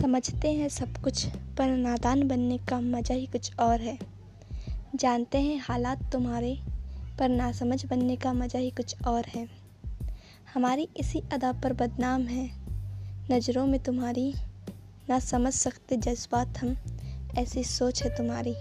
समझते हैं सब कुछ, पर नादान बनने का मज़ा ही कुछ और है। जानते हैं हालात तुम्हारे, पर नासमझ बनने का मज़ा ही कुछ और है। हमारी इसी अदा पर बदनाम है। नज़रों में तुम्हारी ना समझ सकते जज्बात हम, ऐसी सोच है तुम्हारी।